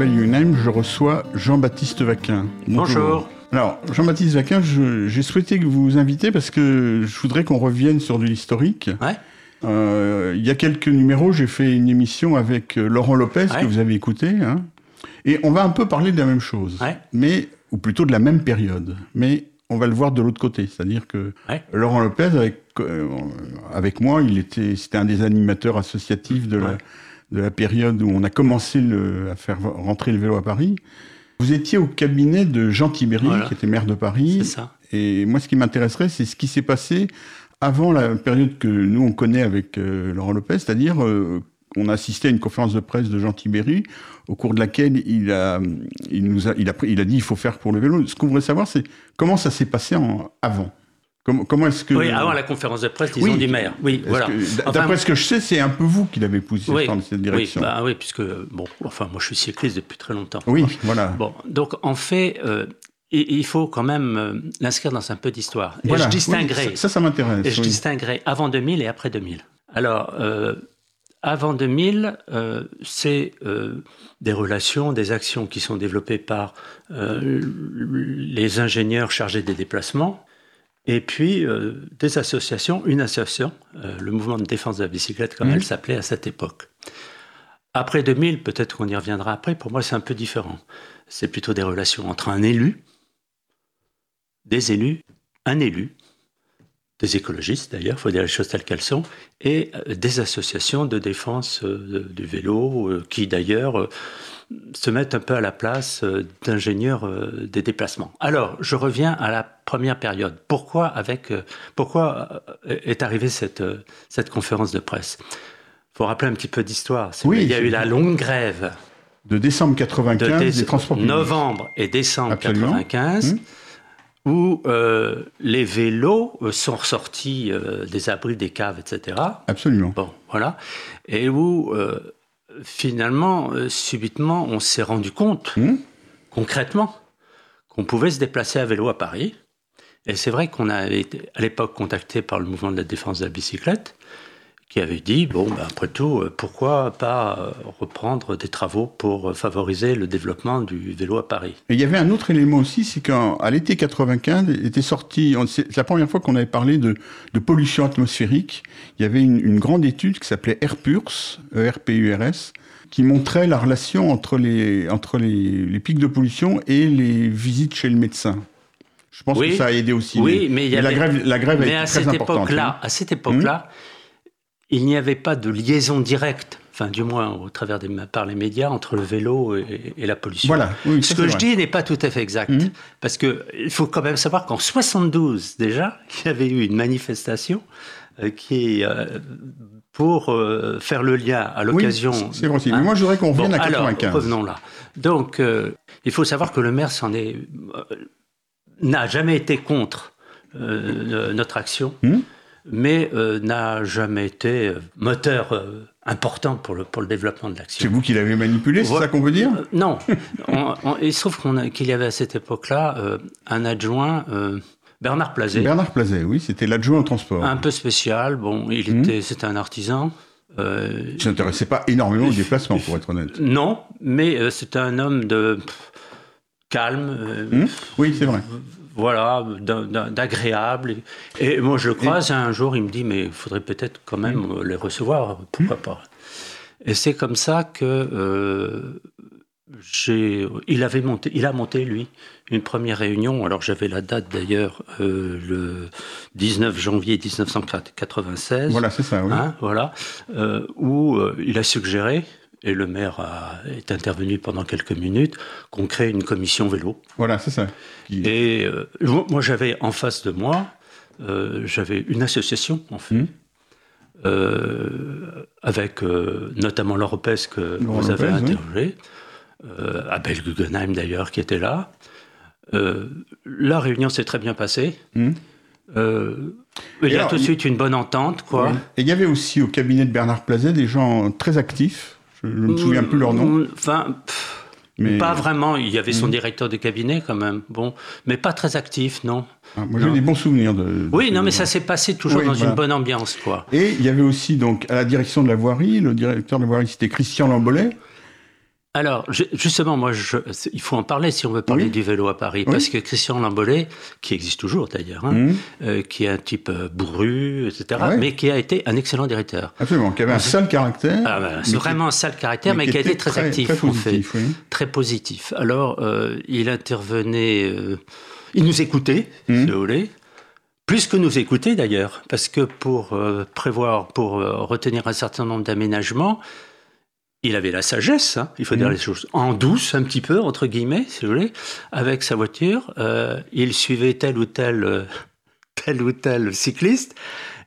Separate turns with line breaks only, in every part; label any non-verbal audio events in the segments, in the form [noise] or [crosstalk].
Je reçois Jean-Baptiste Vaquin.
Bonjour.
Alors, Jean-Baptiste Vaquin, je- j'ai souhaité que vous vous invitez parce que je voudrais qu'on revienne sur de l'historique.
Ouais.
Euh, il y a quelques numéros, j'ai fait une émission avec euh, Laurent Lopez,
Ouais.
que vous avez écouté. hein. et on va un peu parler de la même chose.
Ouais.
Mais, ou plutôt de la même période. Mais on va le voir de l'autre côté. C'est-à-dire que
Ouais.
Laurent Lopez, avec, euh, avec moi, il était, c'était un des animateurs associatifs de, la. De la période où on a commencé le- à faire rentrer le vélo à Paris. Vous étiez au cabinet de Jean Tibéry,
Voilà.
qui était maire de Paris.
C'est ça.
Et moi, ce qui m'intéresserait, c'est ce qui s'est passé avant la période que nous, on connaît avec euh, Laurent Lopez, c'est-à-dire euh, on a assisté à une conférence de presse de Jean Tibéry, au cours de laquelle il a, il nous a, il a, il a dit il faut faire pour le vélo. Ce qu'on voudrait savoir, c'est comment ça s'est passé en, avant. Comment, comment est-ce que...
Oui, avant la conférence de presse, disons,
Oui.
du maire. Oui, voilà. Enfin,
D'après ce que je sais, c'est un peu vous qui l'avez poussé
oui,
dans cette direction.
Oui, bah oui, puisque, bon, enfin, moi je suis cycliste depuis très longtemps.
oui, voilà.
Bon, donc en fait, euh, il, faut quand même euh, l'inscrire dans un peu d'histoire. Et
Voilà.
je
Oui,
distinguerai,
ça, ça, ça m'intéresse.
et je distinguerai avant 2000 et après 2000. Alors, euh, avant 2000, euh, c'est euh, des relations, des actions qui sont développées par euh, les ingénieurs chargés des déplacements, et puis euh, des associations, une association, euh, le mouvement de défense de la bicyclette, comme
Mhm.
elle s'appelait à cette époque. Après 2000, peut-être qu'on y reviendra après, pour moi c'est un peu différent. C'est plutôt des relations entre un élu, des élus, un élu, des écologistes d'ailleurs, il faut dire les choses telles qu'elles sont, et euh, des associations de défense euh, du vélo, euh, qui d'ailleurs euh, se mettent un peu à la place d'ingénieurs des déplacements. Alors, je reviens à la première période. Pourquoi, avec, pourquoi est arrivée cette, cette conférence de presse? Il faut rappeler un petit peu d'histoire.
Oui,
qu'il y a eu la longue grève
De décembre
de
95,
dé-
des transports publics.
novembre et décembre
Absolument.
95,
Mmh.
Où euh, les vélos euh, sont ressortis euh, des abris, des caves, etc.
Absolument.
Bon, voilà. Et où, euh, finalement, subitement, on s'est rendu compte,
Mmh.
concrètement, qu'on pouvait se déplacer à vélo à Paris. Et c'est vrai qu'on a été, à l'époque, contacté par le mouvement de la défense de la bicyclette, qui avait dit, bon, ben, après tout, euh, pourquoi pas euh, reprendre des travaux pour euh, favoriser le développement du vélo à Paris?
Et il y avait un autre élément aussi, c'est qu'à l'été 95 était sorti, c'est la première fois qu'on avait parlé de, de pollution atmosphérique. Il y avait une, une grande étude qui s'appelait AirPurs, E-R-P-U-R-S, qui montrait la relation entre les, entre les, les pics de pollution et les visites chez le médecin. Je pense
Oui.
que ça a aidé aussi.
Oui, mais il y
la
avait-
grève, la grève a
Mais
été
à
très
cette
importante.
époque-là,
hein.
à cette époque-là, il n'y avait pas de liaison directe, enfin du moins au travers des par les médias entre le vélo et, et la pollution.
Voilà, oui,
Ce que je dis n'est pas tout à fait exact,
Mhm.
parce que il faut quand même savoir qu'en 72 déjà, [laughs] il y avait eu une manifestation euh, qui euh, pour euh, faire le lien à l'occasion.
c'est- aussi.
hein.
Mais moi, je voudrais qu'on
Bon,
revienne à
alors,
95.
revenons là. Donc, euh, il faut savoir que le maire s'en est n'a jamais été contre notre action,
Hmm.
Mais euh, n'a jamais été euh, moteur euh, important pour le pour le développement de
C'est
l'action.
vous qui l'avez manipulé, c'est ça qu'on veut dire?
Euh, non, On- on- il se trouve qu'il y avait à cette époque-là un adjoint, Bernard Plazet,
Bernard Plazet, oui, c'était l'adjoint au transport.
un peu spécial. Bon, il
Hmm.
était, c'était un artisan. euh,
Il ne s'intéressait pas énormément au déplacement, pour être honnête.
non, mais euh, c'était un homme de pff, calme. euh,
Hmm oui, c'est vrai.
Voilà, d'agréable. Et, et moi, je le croise un jour, il me dit, mais il faudrait peut-être quand même
Mm.
euh, les recevoir, pourquoi pas? Et c'est comme ça que euh, j'ai, il avait monté, il a monté lui une première réunion. Alors j'avais la date d'ailleurs, euh, le 19 janvier 1996.
Voilà, c'est ça, oui.
Hein, voilà, euh, où il a suggéré, et le maire a, est intervenu pendant quelques minutes, qu'on crée une commission vélo.
Voilà, c'est ça. Qui-
Et euh, moi, j'avais en face de moi, euh, j'avais une association, en fait,
Mhm.
euh, avec notamment Laure Lopez que vous avez
Lopez,
interrogé, Abel Guggenheim d'ailleurs qui était là. La réunion s'est très bien passée. Euh, il y a
alors,
tout de suite une bonne entente, quoi.
Et il y avait aussi au cabinet de Bernard Plazet des gens très actifs. Je ne me souviens plus leur nom.
Mm, Enfin, pff,
Mais
pas vraiment. Il y avait son
Mhm.
directeur de cabinet quand même. Bon, mais pas très actif, non.
Ah, moi, j'ai des bons souvenirs de. de
Oui, non, mais ça s'est passé toujours
Oui,
dans
voilà.
une bonne ambiance, quoi.
Et il y avait aussi donc à la direction de la voirie, le directeur de la voirie c'était Christian Lambolet.
Alors, justement, moi, je, il faut en parler si on veut parler du vélo à Paris, parce que Christian Lambolet, qui existe toujours d'ailleurs, hein, mmh. euh, qui est un type euh, bourru, etc., mais qui a été un excellent directeur.
Absolument, qui avait un sale caractère.
Ah, ben, c'est vraiment un sale caractère, mais, qui, a été très, actif,
très positif,
fait, très positif. Alors, euh, il intervenait, il nous écoutait, mmh. si vous voulez. Plus que nous écouter d'ailleurs, parce que pour prévoir, pour retenir un certain nombre d'aménagements, il avait la sagesse, hein, il faut dire mmh. les choses en douce, un petit peu, entre guillemets, si vous voulez, avec sa voiture. Euh, il suivait tel ou tel, euh, [laughs] tel ou tel cycliste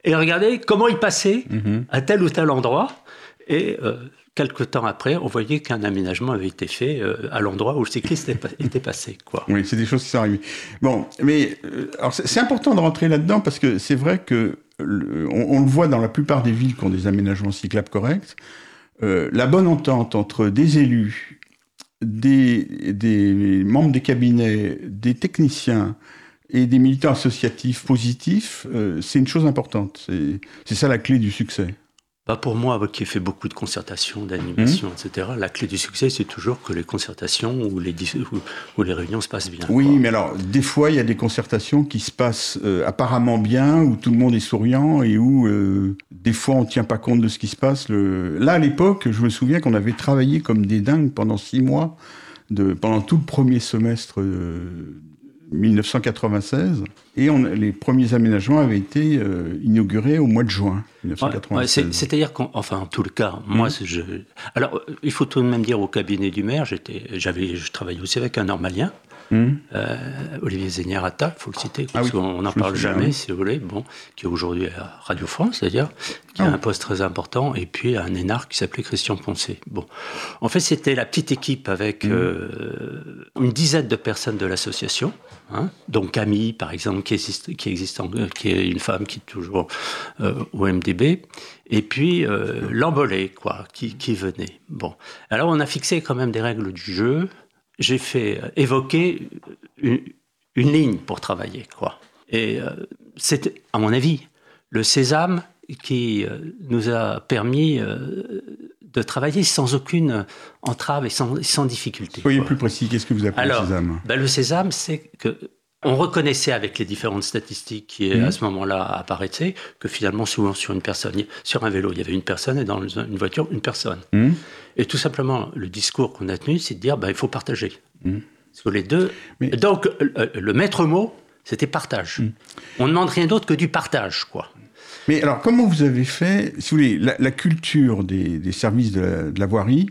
et regardez comment il passait mmh. à tel ou tel endroit. Et euh, quelques temps après, on voyait qu'un aménagement avait été fait à l'endroit où le cycliste était passé. Quoi.
Oui, c'est des choses qui sont arrivées. Bon, mais c'est important de rentrer là-dedans parce que c'est vrai que on, le voit dans la plupart des villes qui ont des aménagements cyclables corrects. Euh, la bonne entente entre des élus, des, membres des cabinets, des techniciens et des militants associatifs positifs, euh, c'est une chose importante. C'est ça la clé du succès.
Bah, pour moi, qui ai fait beaucoup de concertations, d'animations, mmh. etc., la clé du succès, c'est toujours que les concertations ou les, ou, les réunions se passent bien.
Oui, mais alors, des fois, il y a des concertations qui se passent euh, apparemment bien, où tout le monde est souriant et où, euh, des fois, on ne tient pas compte de ce qui se passe. Le... Là, à l'époque, je me souviens qu'on avait travaillé comme des dingues pendant six mois, de, pendant tout le premier semestre euh, 1996 et on, les premiers aménagements avaient été euh, inaugurés au mois de juin 1996.
C'est-à-dire qu'enfin, en tout le cas, moi, mmh. je, alors il faut tout de même dire au cabinet du maire, j'étais, j'avais, je travaillais aussi avec un normalien Hmm. Euh, Olivier Zéniarata, il faut le citer, parce ah qu'on n'en parle jamais, si vous voulez, bon, qui est aujourd'hui à Radio France, c'est-à-dire, qui a ah un poste très important, et puis un énarque qui s'appelait Christian Poncé. Bon. En fait, c'était la petite équipe avec euh, une dizaine de personnes de l'association, hein, donc Camille, par exemple, qui, existe, qui, existe qui est une femme qui est toujours euh, au MDB, et puis euh, l'embolé, quoi, qui, venait. Bon. Alors, on a fixé quand même des règles du jeu j'ai fait euh, évoquer une, ligne pour travailler. Quoi. Et euh, c'est, à mon avis, le sésame qui euh, nous a permis de travailler sans aucune entrave et sans, sans difficulté.
Soyez plus précis, qu'est-ce que vous appelez le sésame?
ben Le sésame, c'est que on reconnaissait avec les différentes statistiques qui à mmh. ce moment-là apparaissaient que finalement souvent sur une personne, sur un vélo il y avait une personne et dans une voiture une personne. Mmh. Et tout simplement le discours qu'on a tenu c'est de dire bah, il faut partager. Mmh. Sur les deux. Donc le maître mot c'était partage. On ne demande rien d'autre que du partage quoi.
Mais alors comment vous avez fait, si vous voulez, la, culture des, services de la voirie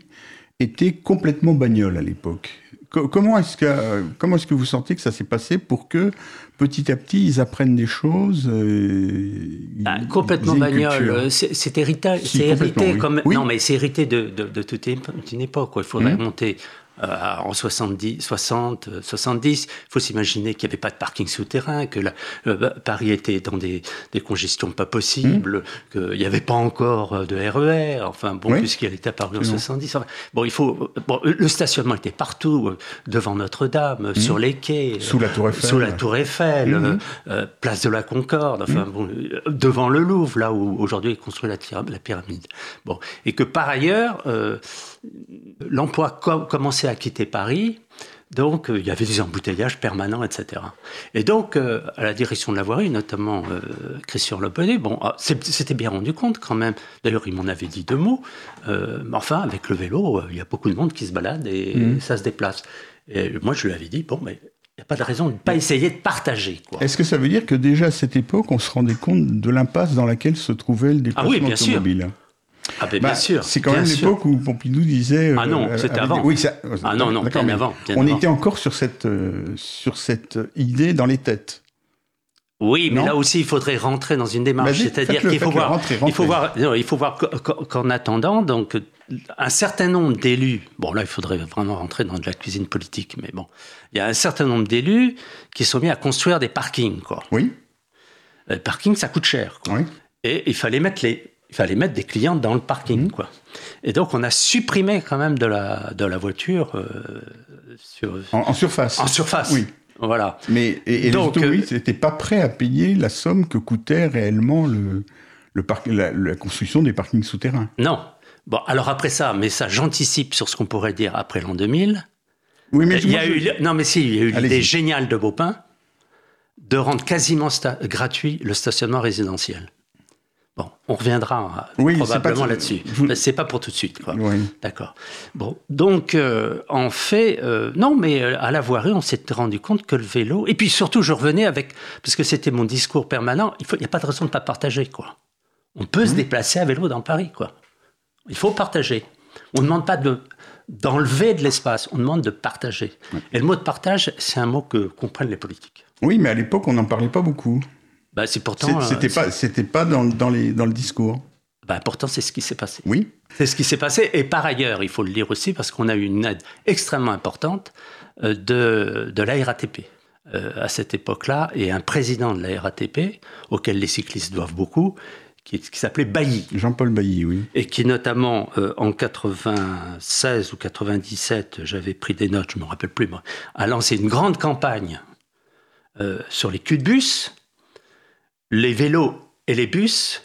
était complètement bagnole à l'époque? Comment est-ce que comment est-ce que vous sentez que ça s'est passé pour que petit à petit ils apprennent des choses
euh, ah, Complètement bagnole. C'est hérité, c'est hérité comme non mais c'est hérité de, de, toute une époque. Quoi. Il faudrait mmh. monter euh, en 70, 60, 70. Il faut s'imaginer qu'il n'y avait pas de parking souterrain, que euh, bah, Paris était dans des, des, congestions pas possibles, mmh. qu'il n'y avait pas encore de RER, enfin bon, puisqu'il était apparu en 70. bon, il faut, bon, le stationnement était partout, euh, devant Notre-Dame, mmh. sur les quais,
sous la Tour Eiffel,
sous la Tour Eiffel mmh. place de la Concorde, enfin bon, devant le Louvre, là où aujourd'hui est construite la, la, pyramide. Bon, et que par ailleurs, l'emploi commençait à quitter Paris. Donc, euh, il y avait des embouteillages permanents, etc. Et donc, euh, à la direction de la voirie, notamment euh, Christian Lopenet, bon, ah, c'était bien rendu compte quand même. D'ailleurs, il m'en avait dit deux mots. mais enfin, avec le vélo, il y a beaucoup de monde qui se balade et mmh. ça se déplace. Et moi, je lui avais dit, bon, mais il n'y a pas de raison de ne pas essayer de partager.
Est-ce que ça veut dire que déjà à cette époque, on se rendait compte de l'impasse dans laquelle se trouvait le déplacement ah oui, bien automobile?
Ah ben, bien bah, sûr.
C'est quand même l'époque où Pompidou disait.
ah non, euh, c'était avant. Oui, ça, ah non, non, bien avant.
on était encore sur cette, euh, sur cette idée dans les têtes.
Oui, mais là aussi, il faudrait rentrer dans une démarche. C'est-à-dire qu'il faut, voir, il faut voir, il faut voir qu'en attendant, donc, un certain nombre d'élus, bon là, il faudrait vraiment rentrer dans de la cuisine politique, mais bon, il y a un certain nombre d'élus qui sont mis à construire des parkings, quoi.
Oui.
Les euh, parkings, ça coûte cher. Oui. Et il fallait mettre les, il fallait mettre des clients dans le parking, mmh. quoi. Et donc, on a supprimé quand même de la, de la voiture euh,
sur, en, surface.
En surface.
Oui.
Voilà.
Mais et, donc, les automobilistes n'étaient pas prêts à payer la somme que coûtait réellement le, le parc, la, construction des parkings souterrains.
Non. Bon, alors après ça, mais ça, j'anticipe sur ce qu'on pourrait dire après l'an 2000.
Oui, mais
il y a eu, non, mais si, il y a eu l'idée géniale de Baupin de rendre quasiment sta- gratuit le stationnement résidentiel. Bon, on reviendra euh,
Oui,
probablement là-dessus. [laughs] C'est pas pour tout de suite, quoi.
Oui.
D'accord. Bon, donc euh, en fait, euh, non, mais euh, à la voirie, on s'est rendu compte que le vélo, et puis surtout, je revenais avec, parce que c'était mon discours permanent, il n'y a pas de raison de ne pas partager, quoi. On peut se déplacer à vélo dans Paris, quoi. Il faut partager. On ne demande pas de d'enlever de l'espace, on demande de partager. Et le mot de partage, c'est un mot que comprennent les politiques.
Oui, mais à l'époque, on n'en parlait pas beaucoup.
Bah, c'est pourtant,
C'est-
euh,
C'était pas, c'était pas dans, dans, les, dans le discours.
bah, pourtant, c'est ce qui s'est passé.
Oui.
C'est ce qui s'est passé. Et par ailleurs, il faut le dire aussi, parce qu'on a eu une aide extrêmement importante euh, de, de la RATP euh, à cette époque-là, et un président de la RATP, auquel les cyclistes doivent beaucoup, qui, qui s'appelait Bailly,
Jean-Paul Bailly, oui.
et qui notamment euh, en 96 ou 97, j'avais pris des notes, je me rappelle plus, moi, a lancé une grande campagne euh, sur les culs de bus. Les vélos et les bus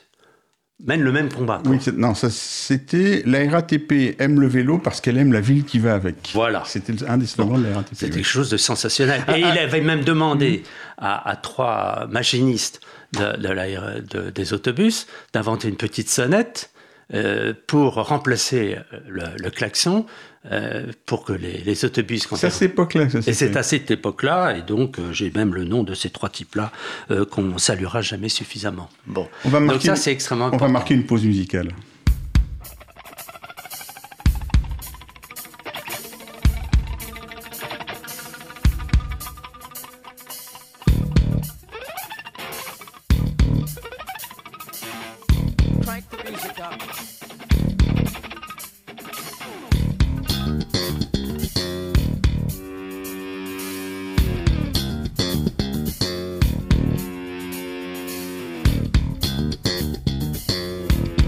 mènent le même combat.
Oui, non, ça, c'était la RATP aime le vélo parce qu'elle aime la ville qui va avec.
Voilà.
C'était un des slogans de la RATP.
C'était
oui.
quelque chose de sensationnel. Et il avait même demandé à, à trois machinistes de- de la- de- des autobus d'inventer une petite sonnette euh, pour remplacer euh, le, le klaxon euh, pour que les, les autobus...
C'est à cette époque-là
Et c'est à cette époque-là, et donc euh, j'ai même le nom de ces trois types-là euh, qu'on saluera jamais suffisamment. Bon,
On va
donc ça c'est extrêmement
On
important.
va marquer une pause musicale.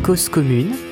Cause commune,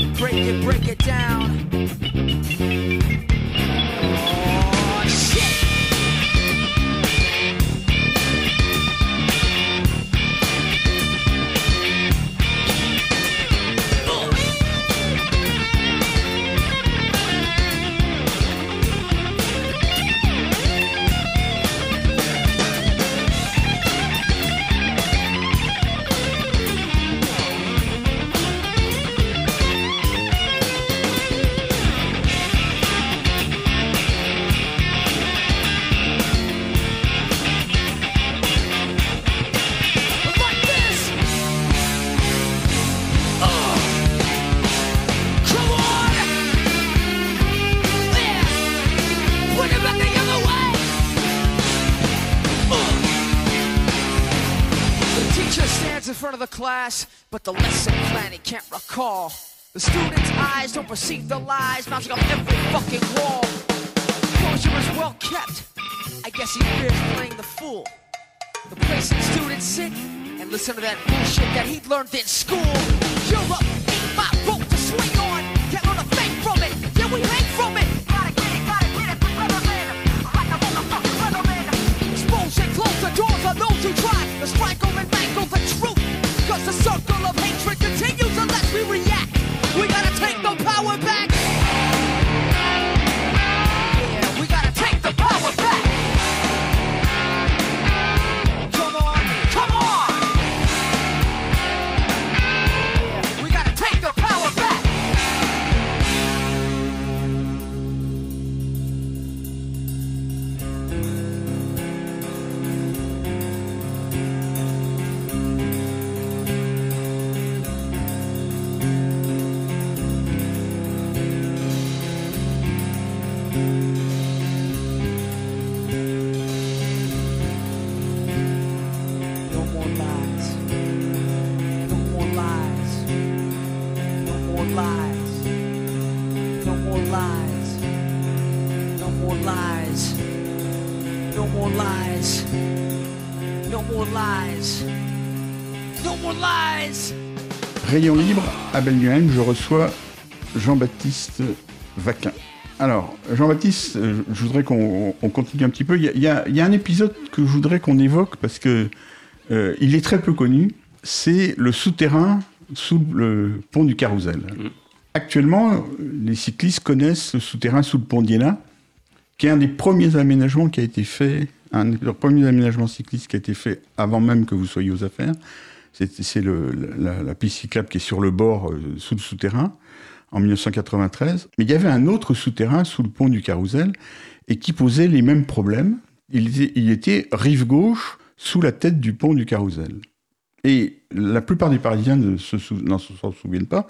it, break it, break it down. Score! Lies. No more lies. No more lies. No more lies. No more lies.
Rayon libre à Belgium, je reçois Jean-Baptiste Vaquin. Alors, Jean-Baptiste, euh, je voudrais qu'on on continue un petit peu. Il y, a- il y un épisode que je voudrais qu'on évoque parce que euh, il est très peu connu. C'est le souterrain sous le pont du Carrousel. Actuellement, les cyclistes connaissent le souterrain sous le pont d'Iéna, qui est un des premiers aménagements qui a été fait, un des premiers aménagements cyclistes qui a été fait avant même que vous soyez aux affaires. C'est la, piste cyclable qui est sur le bord, euh, sous le souterrain, en 1993. Mais il y avait un autre souterrain sous le pont du Carrousel et qui posait les mêmes problèmes. Il était, il était rive gauche sous la tête du pont du Carrousel. Et la plupart des Parisiens ne se sou- n'en s'en souviennent pas,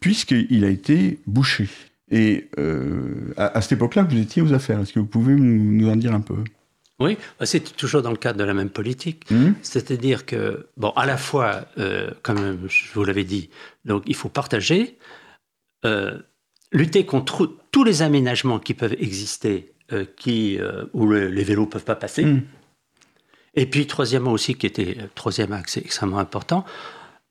puisqu'il a été bouché. Et euh, à, à cette époque-là, vous étiez aux affaires. Est-ce que vous pouvez nous, nous en dire un peu?
Oui, bah, c'est toujours dans le cadre de la même politique.
Mhm.
C'est-à-dire que, bon, à la fois, euh, comme je vous l'avais dit, donc il faut partager, euh, lutter contre tous les aménagements qui peuvent exister, euh, qui, où le- les vélos peuvent pas passer.
Mhm.
Et puis, troisièmement aussi, qui était, euh, troisième axe extrêmement important,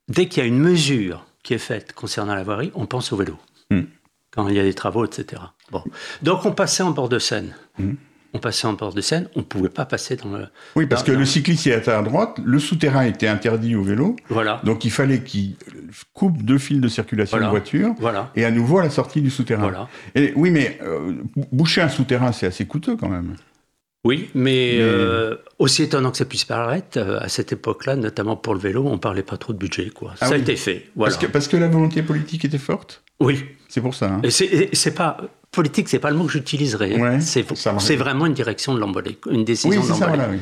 dès qu'il y a une mesure qui est faite concernant la voirie, on pense au vélo.
Mhm.
Quand il y a des travaux, etc. Bon. Donc, on passait en bord de Seine.
Mhm.
On passait en bord de Seine, on ne pouvait pas passer dans le,
Oui, parce que le cycliste était à droite, le souterrain était interdit au vélo,
Voilà.
donc il fallait qu'il coupe deux fils de circulation
Voilà.
de voiture,
Voilà.
et à nouveau à la sortie du souterrain.
Voilà.
Et, oui, mais euh, boucher un souterrain, c'est assez coûteux quand même.
Oui, mais,
Mais-
euh, aussi étonnant que ça puisse paraître, euh, à cette époque-là, notamment pour le vélo, on parlait pas trop de budget. Quoi.
Ah
ça a
oui.
été fait. Voilà.
Parce, que, parce que la volonté politique était forte?
Oui.
C'est pour ça. hein.
Et c'est- pas politique, c'est pas le mot que j'utiliserai.
Ouais,
c'est vraiment une direction de l'emballé, une
Oui,
décision de
c'est ça,
l'emballé.
voilà. oui.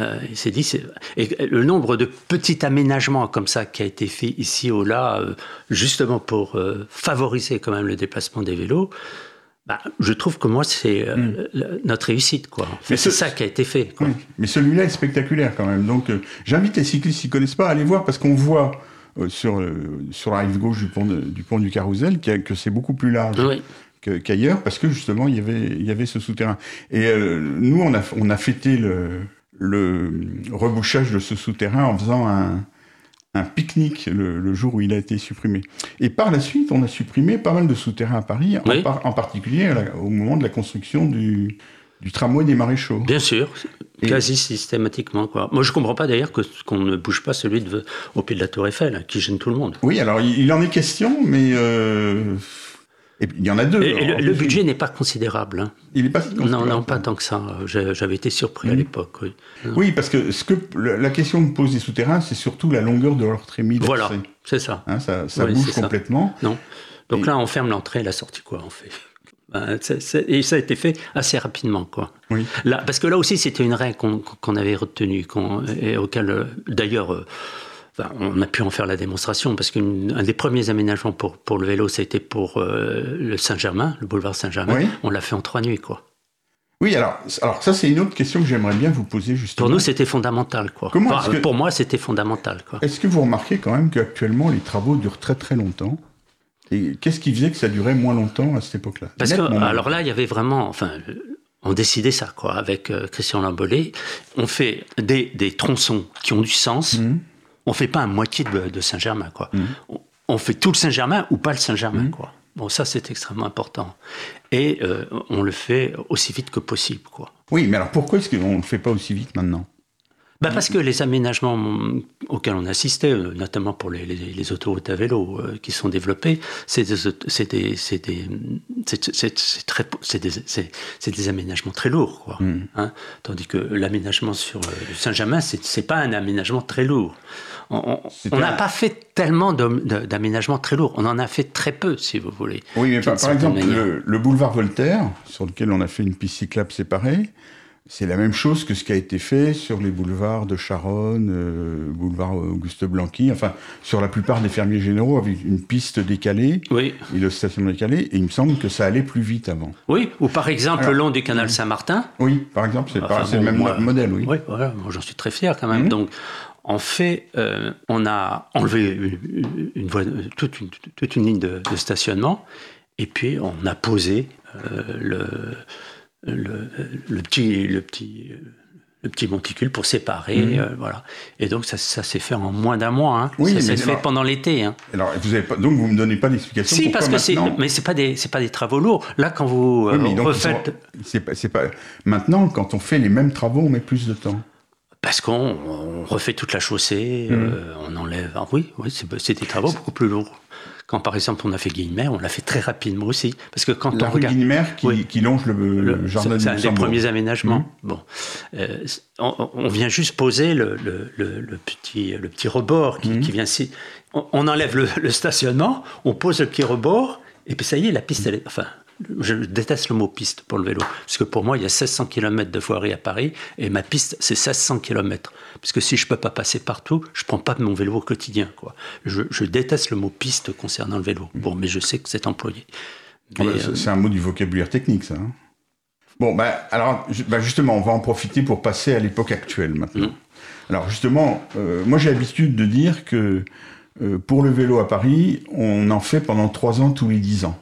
Euh, il s'est dit, c'est- et le nombre de petits aménagements comme ça qui a été fait ici ou là, justement pour favoriser quand même le déplacement des vélos, bah, je trouve que moi c'est euh, le- notre réussite quoi.
Hmm. Mais
c'est
ce-
ça qui a été fait. Quoi.
Oui, mais celui-là est spectaculaire quand même. Donc, euh, j'invite les cyclistes qui ne connaissent pas à aller voir parce qu'on voit euh, sur, sur la rive gauche du pont, de- du pont du Carrousel a- que c'est beaucoup plus large
Oui.
qu'ailleurs parce que justement il y avait, il y avait ce souterrain. Et nous, on a, on a fêté le, le rebouchage de ce souterrain en faisant un, un pique-nique le, le jour où il a été supprimé. Et par la suite, on a supprimé pas mal de souterrains à Paris, en,
Oui.
par- en particulier la- au moment de la construction du, du tramway des maréchaux.
Bien sûr,
Et-
quasi systématiquement. Quoi. Moi, je comprends pas d'ailleurs qu'on ne bouge pas celui de, au pied de la Tour Eiffel, qui gêne tout le monde.
Oui, alors il, il en est question, mais euh, et puis, il y en a deux.
Et, le, budget n'est pas considérable. hein.
il est pas si
Non,
considérable.
non, pas tant que ça. J'avais été surpris à
Mhm.
l'époque. Oui.
Oui, parce que ce que la question que posent les souterrains, c'est surtout la longueur de leur trémie.
Voilà, c'est ça.
Hein, ça ça
Oui,
bouge
ça.
complètement.
Non. Donc
Et-
là, on ferme l'entrée et la sortie, quoi, on fait. [laughs] Ben, et ça a été fait assez rapidement, quoi.
Oui.
Là, parce que là aussi, c'était une règle qu'on avait retenue, et auquel, euh, d'ailleurs, euh, on a pu en faire la démonstration, parce qu'un des premiers aménagements pour, pour le vélo, c'était pour euh, le Saint-Germain, le boulevard Saint-Germain.
Oui.
On l'a fait en trois nuits, quoi.
Oui, alors, alors ça, c'est une autre question que j'aimerais bien vous poser justement.
Pour nous, c'était fondamental, quoi.
Comment
Enfin,
que-
Pour moi, c'était fondamental, quoi.
Est-ce que vous remarquez quand même qu'actuellement, les travaux durent très très longtemps? Et qu'est-ce qui faisait que ça durait moins longtemps à cette époque-là?
Parce que, alors là, il y avait vraiment, enfin, on décidait ça, quoi, avec euh, Christian Lambollet. On fait des, des tronçons qui ont du sens.
Mhm.
On fait pas un moitié de, de Saint-Germain, quoi.
Mhm.
On, on fait tout le Saint-Germain ou pas le Saint-Germain, quoi. Bon, ça, c'est extrêmement important. Et euh, on le fait aussi vite que possible, quoi.
Oui, mais alors pourquoi est-ce qu'on ne le fait pas aussi vite maintenant?
Bah parce que les aménagements mm, auxquels on assistait, euh, notamment pour les, les, les autoroutes à vélo euh, qui sont développées, c'est des, aménagements très lourds, quoi. Hein Tandis que l'aménagement sur euh, Saint-Germain, c'est, c'est pas un aménagement très lourd. On n'a
un-
pas fait tellement d'aménagements très lourds. On en a fait très peu, si vous voulez.
Oui, mais par, par exemple, le, le boulevard Voltaire, sur lequel on a fait une piste cyclable séparée, c'est la même chose que ce qui a été fait sur les boulevards de Charonne, euh, boulevard Auguste Blanqui, enfin, sur la plupart des fermiers généraux, avec une piste décalée
Oui,
et le stationnement décalé, et il me semble que ça allait plus vite avant.
oui. Ou par exemple,
Alors,
le long du canal Saint-Martin,
Oui, par exemple, c'est
Enfin, bon,
le même
moi-
modèle, oui.
Oui, voilà, j'en suis très fier quand même.
Mhm.
Donc, en fait, euh, on a enlevé une, une voie, toute, une, toute une ligne de, de stationnement, et puis on a posé euh, le, le, le petit, le petit, le petit monticule pour séparer, euh, voilà. Et donc ça, ça s'est fait en moins d'un mois. Hein.
Oui,
ça s'est fait
alors-
pendant l'été. Hein.
Alors, vous avez pas, donc vous me donnez pas d'explication
Si, parce que c'est, mais c'est pas des, c'est pas des travaux lourds. Là, quand vous euh,
Oui, donc,
refaites,
c'est pas, c'est pas. Maintenant, quand on fait les mêmes travaux, on met plus de temps.
Parce qu'on on refait toute la chaussée,
Mmh.
euh, on enlève. Ah oui, oui c'est des travaux beaucoup plus lourds. Quand par exemple on a fait Guillemets, on l'a fait très rapidement aussi. Parce que quand
La
on
rue
regarde.
Guilmer qui,
Oui.
qui longe le, le jardin de
c'est un des premiers aménagements.
Mmh.
Bon, Euh, on, on vient juste poser le, le- le- le petit, le petit rebord qui,
Mmh.
qui vient. Si, on, on enlève le, le stationnement, on pose le petit rebord, et puis ça y est, la piste, elle est. Enfin, je déteste le mot piste pour le vélo, parce que pour moi, il y a 1600 km de voirie à Paris, et ma piste, c'est 1600 km. Parce que si je peux pas passer partout, je prends pas mon vélo au quotidien. Quoi. Je, je déteste le mot piste concernant le vélo. Bon, mais je sais que c'est employé.
Ah
Mais,
bah, c'est-
euh,
c'est un mot du vocabulaire technique, ça. hein. Bon, bah, alors, bah, justement, on va en profiter pour passer à l'époque actuelle maintenant. Alors, justement, euh, moi j'ai l'habitude de dire que euh, pour le vélo à Paris, on en fait pendant trois ans tous les dix ans.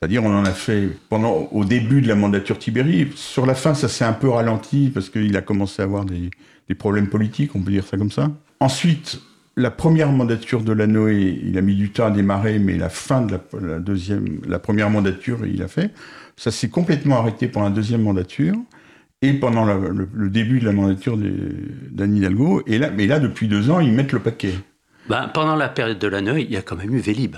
C'est-à-dire, on en a fait pendant, au début de la mandature Tibéri. Sur la fin, ça s'est un peu ralenti parce qu'il a commencé à avoir des, des problèmes politiques, on peut dire ça comme ça. Ensuite, la première mandature de Lanoé, il a mis du temps à démarrer, mais la fin de la, la deuxième, la première mandature, il a fait. Ça s'est complètement arrêté pour la deuxième mandature et pendant la- le, début de la mandature d'Anne Hidalgo. Et là, mais là, depuis deux ans, ils mettent le paquet.
ben, pendant la période de l'année, il y a quand même eu Vélib.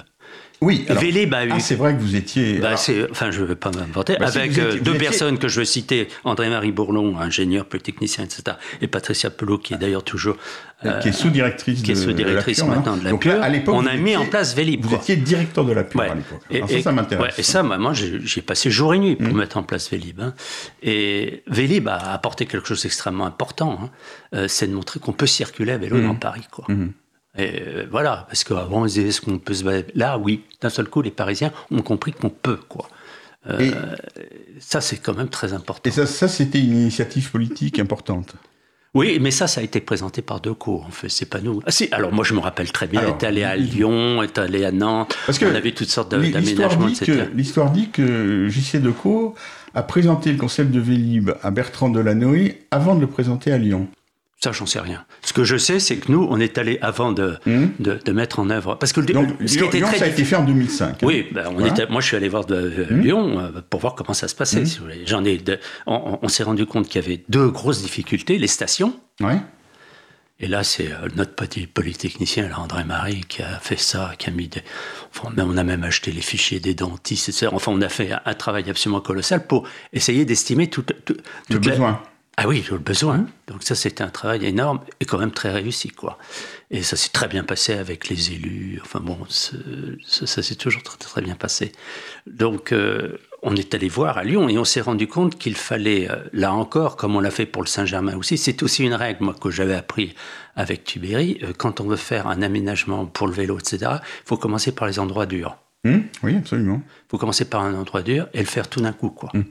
Oui, alors-
Vélib a eu.
ah, c'est vrai que vous étiez.
Bah,
alors,
enfin, je ne vais pas m'inventer.
Bah,
Avec euh,
étiez-
deux
étiez-
personnes que je veux citer, André-Marie Bourlon, ingénieur, polytechnicien, etc., et Patricia Pelot, qui est d'ailleurs toujours. euh,
qui est sous-directrice
qui est
de,
sous-directrice
de la Pure,
maintenant
hein.
de la
Donc là, à l'époque,
on a mis en place Vélib.
Vous
quoi.
étiez directeur de la Pure
Ouais.
à l'époque.
Et,
ça, ça m'intéresse.
ouais, et ça, moi, j'ai passé jour et nuit
Mmh.
pour mettre en place Vélib. hein. Et Vélib a apporté quelque chose d'extrêmement important. hein. Euh, c'est de montrer qu'on peut circuler à vélo
Mmh.
dans Paris. Quoi.
Mhm.
Et euh, voilà, parce qu'avant, on disait, est-ce qu'on peut se balader? Là, oui, d'un seul coup, les Parisiens ont compris qu'on peut. Quoi. Euh, Ça, c'est quand même très important.
et ça, ça c'était une initiative politique importante.
Oui, mais ça, ça a été présenté par Decaux, en fait, c'est pas nous. Ah si, alors moi, je me rappelle très bien,
Alors,
est allé à Lyon, est allé à Nantes,
Parce que
on avait toutes sortes d'aménagements, etc.
l'histoire dit que JC Decaux a présenté le concept de Vélib à Bertrand Delanoë avant de le présenter à Lyon.
Ça, j'en sais rien. Ce que je sais, c'est que nous, on est allé avant de,
Mhm.
de, de mettre en œuvre. Parce que le,
Donc,
ce qui
Lyon,
était
Lyon,
très
ça a été fait en 2005. hein.
Oui, ben, on
Voilà.
était, moi je suis allé voir de, euh,
Mhm.
Lyon euh, pour voir comment ça se passait. si voulez. J'en ai, de- on, on s'est rendu compte qu'il y avait deux grosses difficultés les stations.
Ouais.
Et là, c'est euh, notre petit polytechnicien, là, André Marie, qui a fait ça, qui a mis des. Enfin, on a même acheté les fichiers des dentistes, etc. Enfin, on a fait un, un travail absolument colossal pour essayer d'estimer tout, tout,
Le besoin.
Ah oui, le besoin. Donc ça, c'était un travail énorme et quand même très réussi, quoi. Et ça s'est très bien passé avec les élus. Enfin bon, ça, ça s'est toujours très, très bien passé. Donc, euh, on est allé voir à Lyon et on s'est rendu compte qu'il fallait, euh, là encore, comme on l'a fait pour le Saint-Germain aussi, c'est aussi une règle, moi, que j'avais appris avec Tubéry. euh, quand on veut faire un aménagement pour le vélo, etc., il faut commencer par les endroits durs.
Hum oui, absolument.
Il faut commencer par un endroit dur et le faire tout d'un coup, quoi.
Mhm.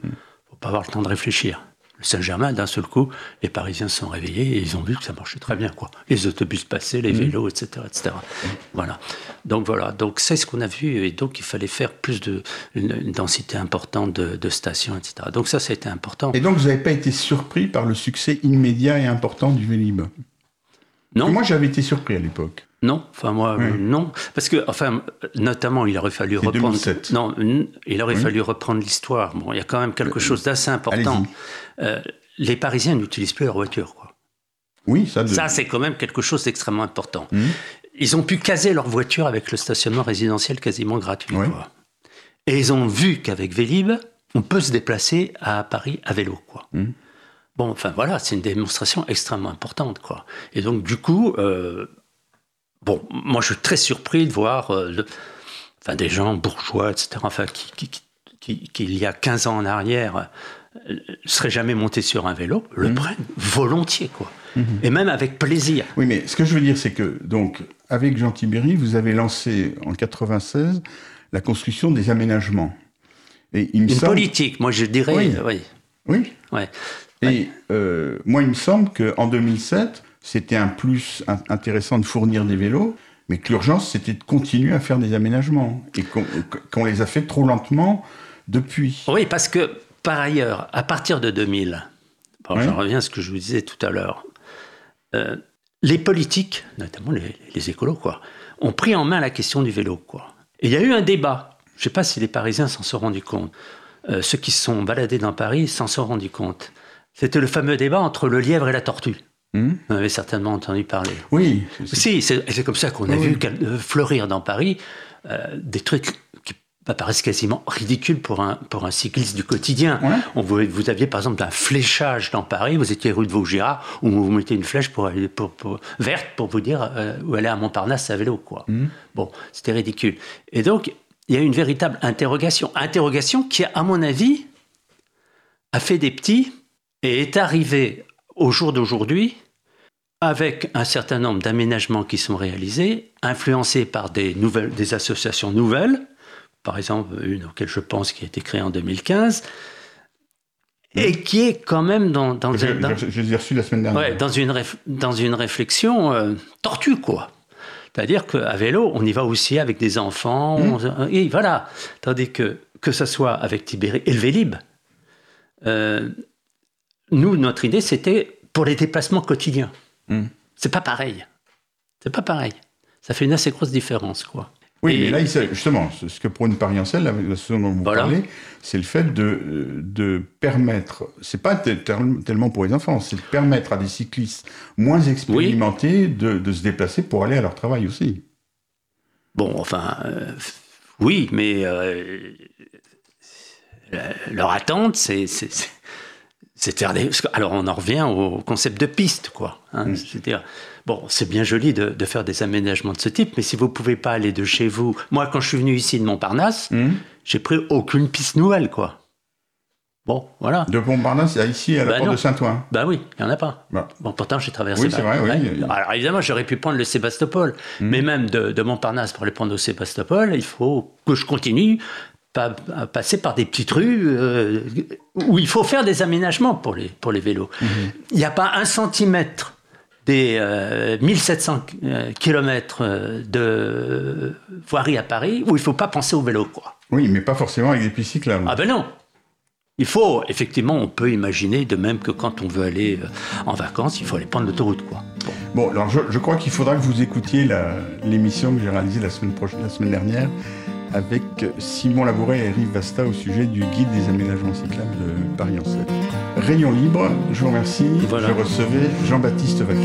faut pas avoir le temps de réfléchir. Saint-Germain, d'un seul coup, les Parisiens se sont réveillés et ils ont vu que ça marchait très bien. Quoi. Les autobus passaient, les vélos, etc. etc. Voilà. Donc voilà, donc c'est ce qu'on a vu et donc il fallait faire plus de une, une densité importante de, de stations, etc. Donc ça, ça a été important.
Et donc, vous n'avez pas été surpris par le succès immédiat et important du Vélib?
Non,
Moi, j'avais été surpris à l'époque.
Non, enfin moi,
Oui.
euh, non, parce que enfin, notamment, il aurait fallu reprendre.
2007.
Non, il aurait
Oui.
fallu reprendre l'histoire. Bon, il y a quand même quelque chose d'assez important. Euh, les Parisiens n'utilisent plus leur voiture, quoi.
Oui, ça. de-
Ça, c'est quand même quelque chose d'extrêmement important.
Mhm.
Ils ont pu caser leur voiture avec le stationnement résidentiel quasiment gratuit. Quoi. Et ils ont vu qu'avec Vélib, on peut se déplacer à Paris à vélo. Quoi.
Mhm.
Bon, enfin voilà, c'est une démonstration extrêmement importante. Quoi. Et donc, du coup, euh, bon, moi, je suis très surpris de voir euh, le- enfin, des gens bourgeois, etc., enfin, qui, qui, qui- qui- il y a 15 ans en arrière, ne seraient jamais montés sur un vélo, le prennent volontiers. Quoi. Et même avec plaisir.
Oui, mais ce que je veux dire, c'est que, donc, avec Jean Tibéry, vous avez lancé en 96 la construction des aménagements. Et il me
Une
semble-
politique, moi je dirais.
Oui.
euh, oui.
Oui.
ouais.
Et euh, moi, il me semble qu'en 2007, c'était un plus in- intéressant de fournir des vélos, mais que l'urgence, c'était de continuer à faire des aménagements. Et qu'on les a fait trop lentement depuis.
Oui, parce que par ailleurs, à partir de 2000, bon,
Oui.
j'en reviens à ce que je vous disais tout à l'heure, euh, les politiques, notamment les, les écolos, quoi, ont pris en main la question du vélo. Quoi. Et il y a eu un débat. Je ne sais pas si les Parisiens s'en sont rendus compte. Euh, ceux qui se sont baladés dans Paris s'en sont rendus compte. C'était le fameux débat entre le lièvre et la tortue.
Hmm?
Vous en avez certainement entendu parler.
oui. c'est-
Si, c'est comme ça qu'on a
Oui,
vu euh, fleurir dans Paris euh, des trucs qui apparaissent quasiment ridicules pour un, pour un cycliste du quotidien.
Ouais.
On, vous, vous aviez par exemple un fléchage dans Paris, vous étiez rue de Vaugirard, où vous mettez une flèche pour aller, pour, pour- verte pour vous dire euh, où aller à Montparnasse à vélo. Quoi.
Hmm.
Bon, c'était ridicule. Et donc, il y a eu une véritable interrogation. Interrogation qui, à mon avis, a fait des petits et est arrivée au jour d'aujourd'hui avec un certain nombre d'aménagements qui sont réalisés, influencés par des, nouvelles, des associations nouvelles, par exemple une auquel je pense qui a été créée en 2015, et qui est quand même dans, dans,
Je,
un- dans-
je- je les ai reçus la semaine dernière.
ouais, dans, une, réf- dans une réflexion euh, tortue, quoi. C'est-à-dire qu'à vélo, on y va aussi avec des enfants, on- et voilà. Tandis que, que ce soit avec Tibéri et le Vélib, euh, nous, notre idée, c'était pour les déplacements quotidiens.
Hmm.
C'est pas pareil. C'est pas pareil. Ça fait une assez grosse différence, quoi.
Oui,
Et-
mais là, justement, ce que prône la ce dont vous
Voilà.
parlez, c'est le fait de, de permettre, c'est pas tel- tel- tellement pour les enfants, c'est de permettre à des cyclistes moins expérimentés de, de se déplacer pour aller à leur travail aussi.
Bon, enfin, euh, oui, mais euh, leur attente, c'est c'est-. Alors, on en revient au concept de piste, quoi. hein.
Mm.
C'est-à-dire, bon, c'est bien joli de, de faire des aménagements de ce type, mais si vous pouvez pas aller de chez vous. Moi, quand je suis venu ici de Montparnasse,
Hmm
j'ai pris aucune piste nouvelle, quoi. Bon, voilà.
De Montparnasse à ici, à la
Bah
porte
non.
de Saint-Ouen.
Bah oui, il n'y en a pas.
Bah.
Bon, pourtant, j'ai traversé.
Oui, c'est vrai, oui.
Alors, évidemment, j'aurais pu prendre le Sébastopol. Mais même de, de Montparnasse pour aller prendre au Sébastopol, il faut que je continue pas, à passer par des petites rues euh, où il faut faire des aménagements pour les, pour les vélos. Il n'y a pas un centimètre des euh, 1700 euh, kilomètres euh, de voirie à Paris où il ne faut pas penser au vélo, quoi.
Oui, mais pas forcément avec des pistes cyclables.
Ah ben non il faut, effectivement, on peut imaginer de même que quand on veut aller en vacances, il faut aller prendre l'autoroute, quoi. Bon.
Bon, alors je, je crois qu'il faudra que vous écoutiez l'émission que j'ai réalisée la semaine, prochaine, la semaine dernière avec Simon Labouret et Eric Vasta au sujet du guide des aménagements cyclables de Paris en 7. Rayon libre, je vous remercie.
Voilà.
Je recevais Jean-Baptiste Vaquet.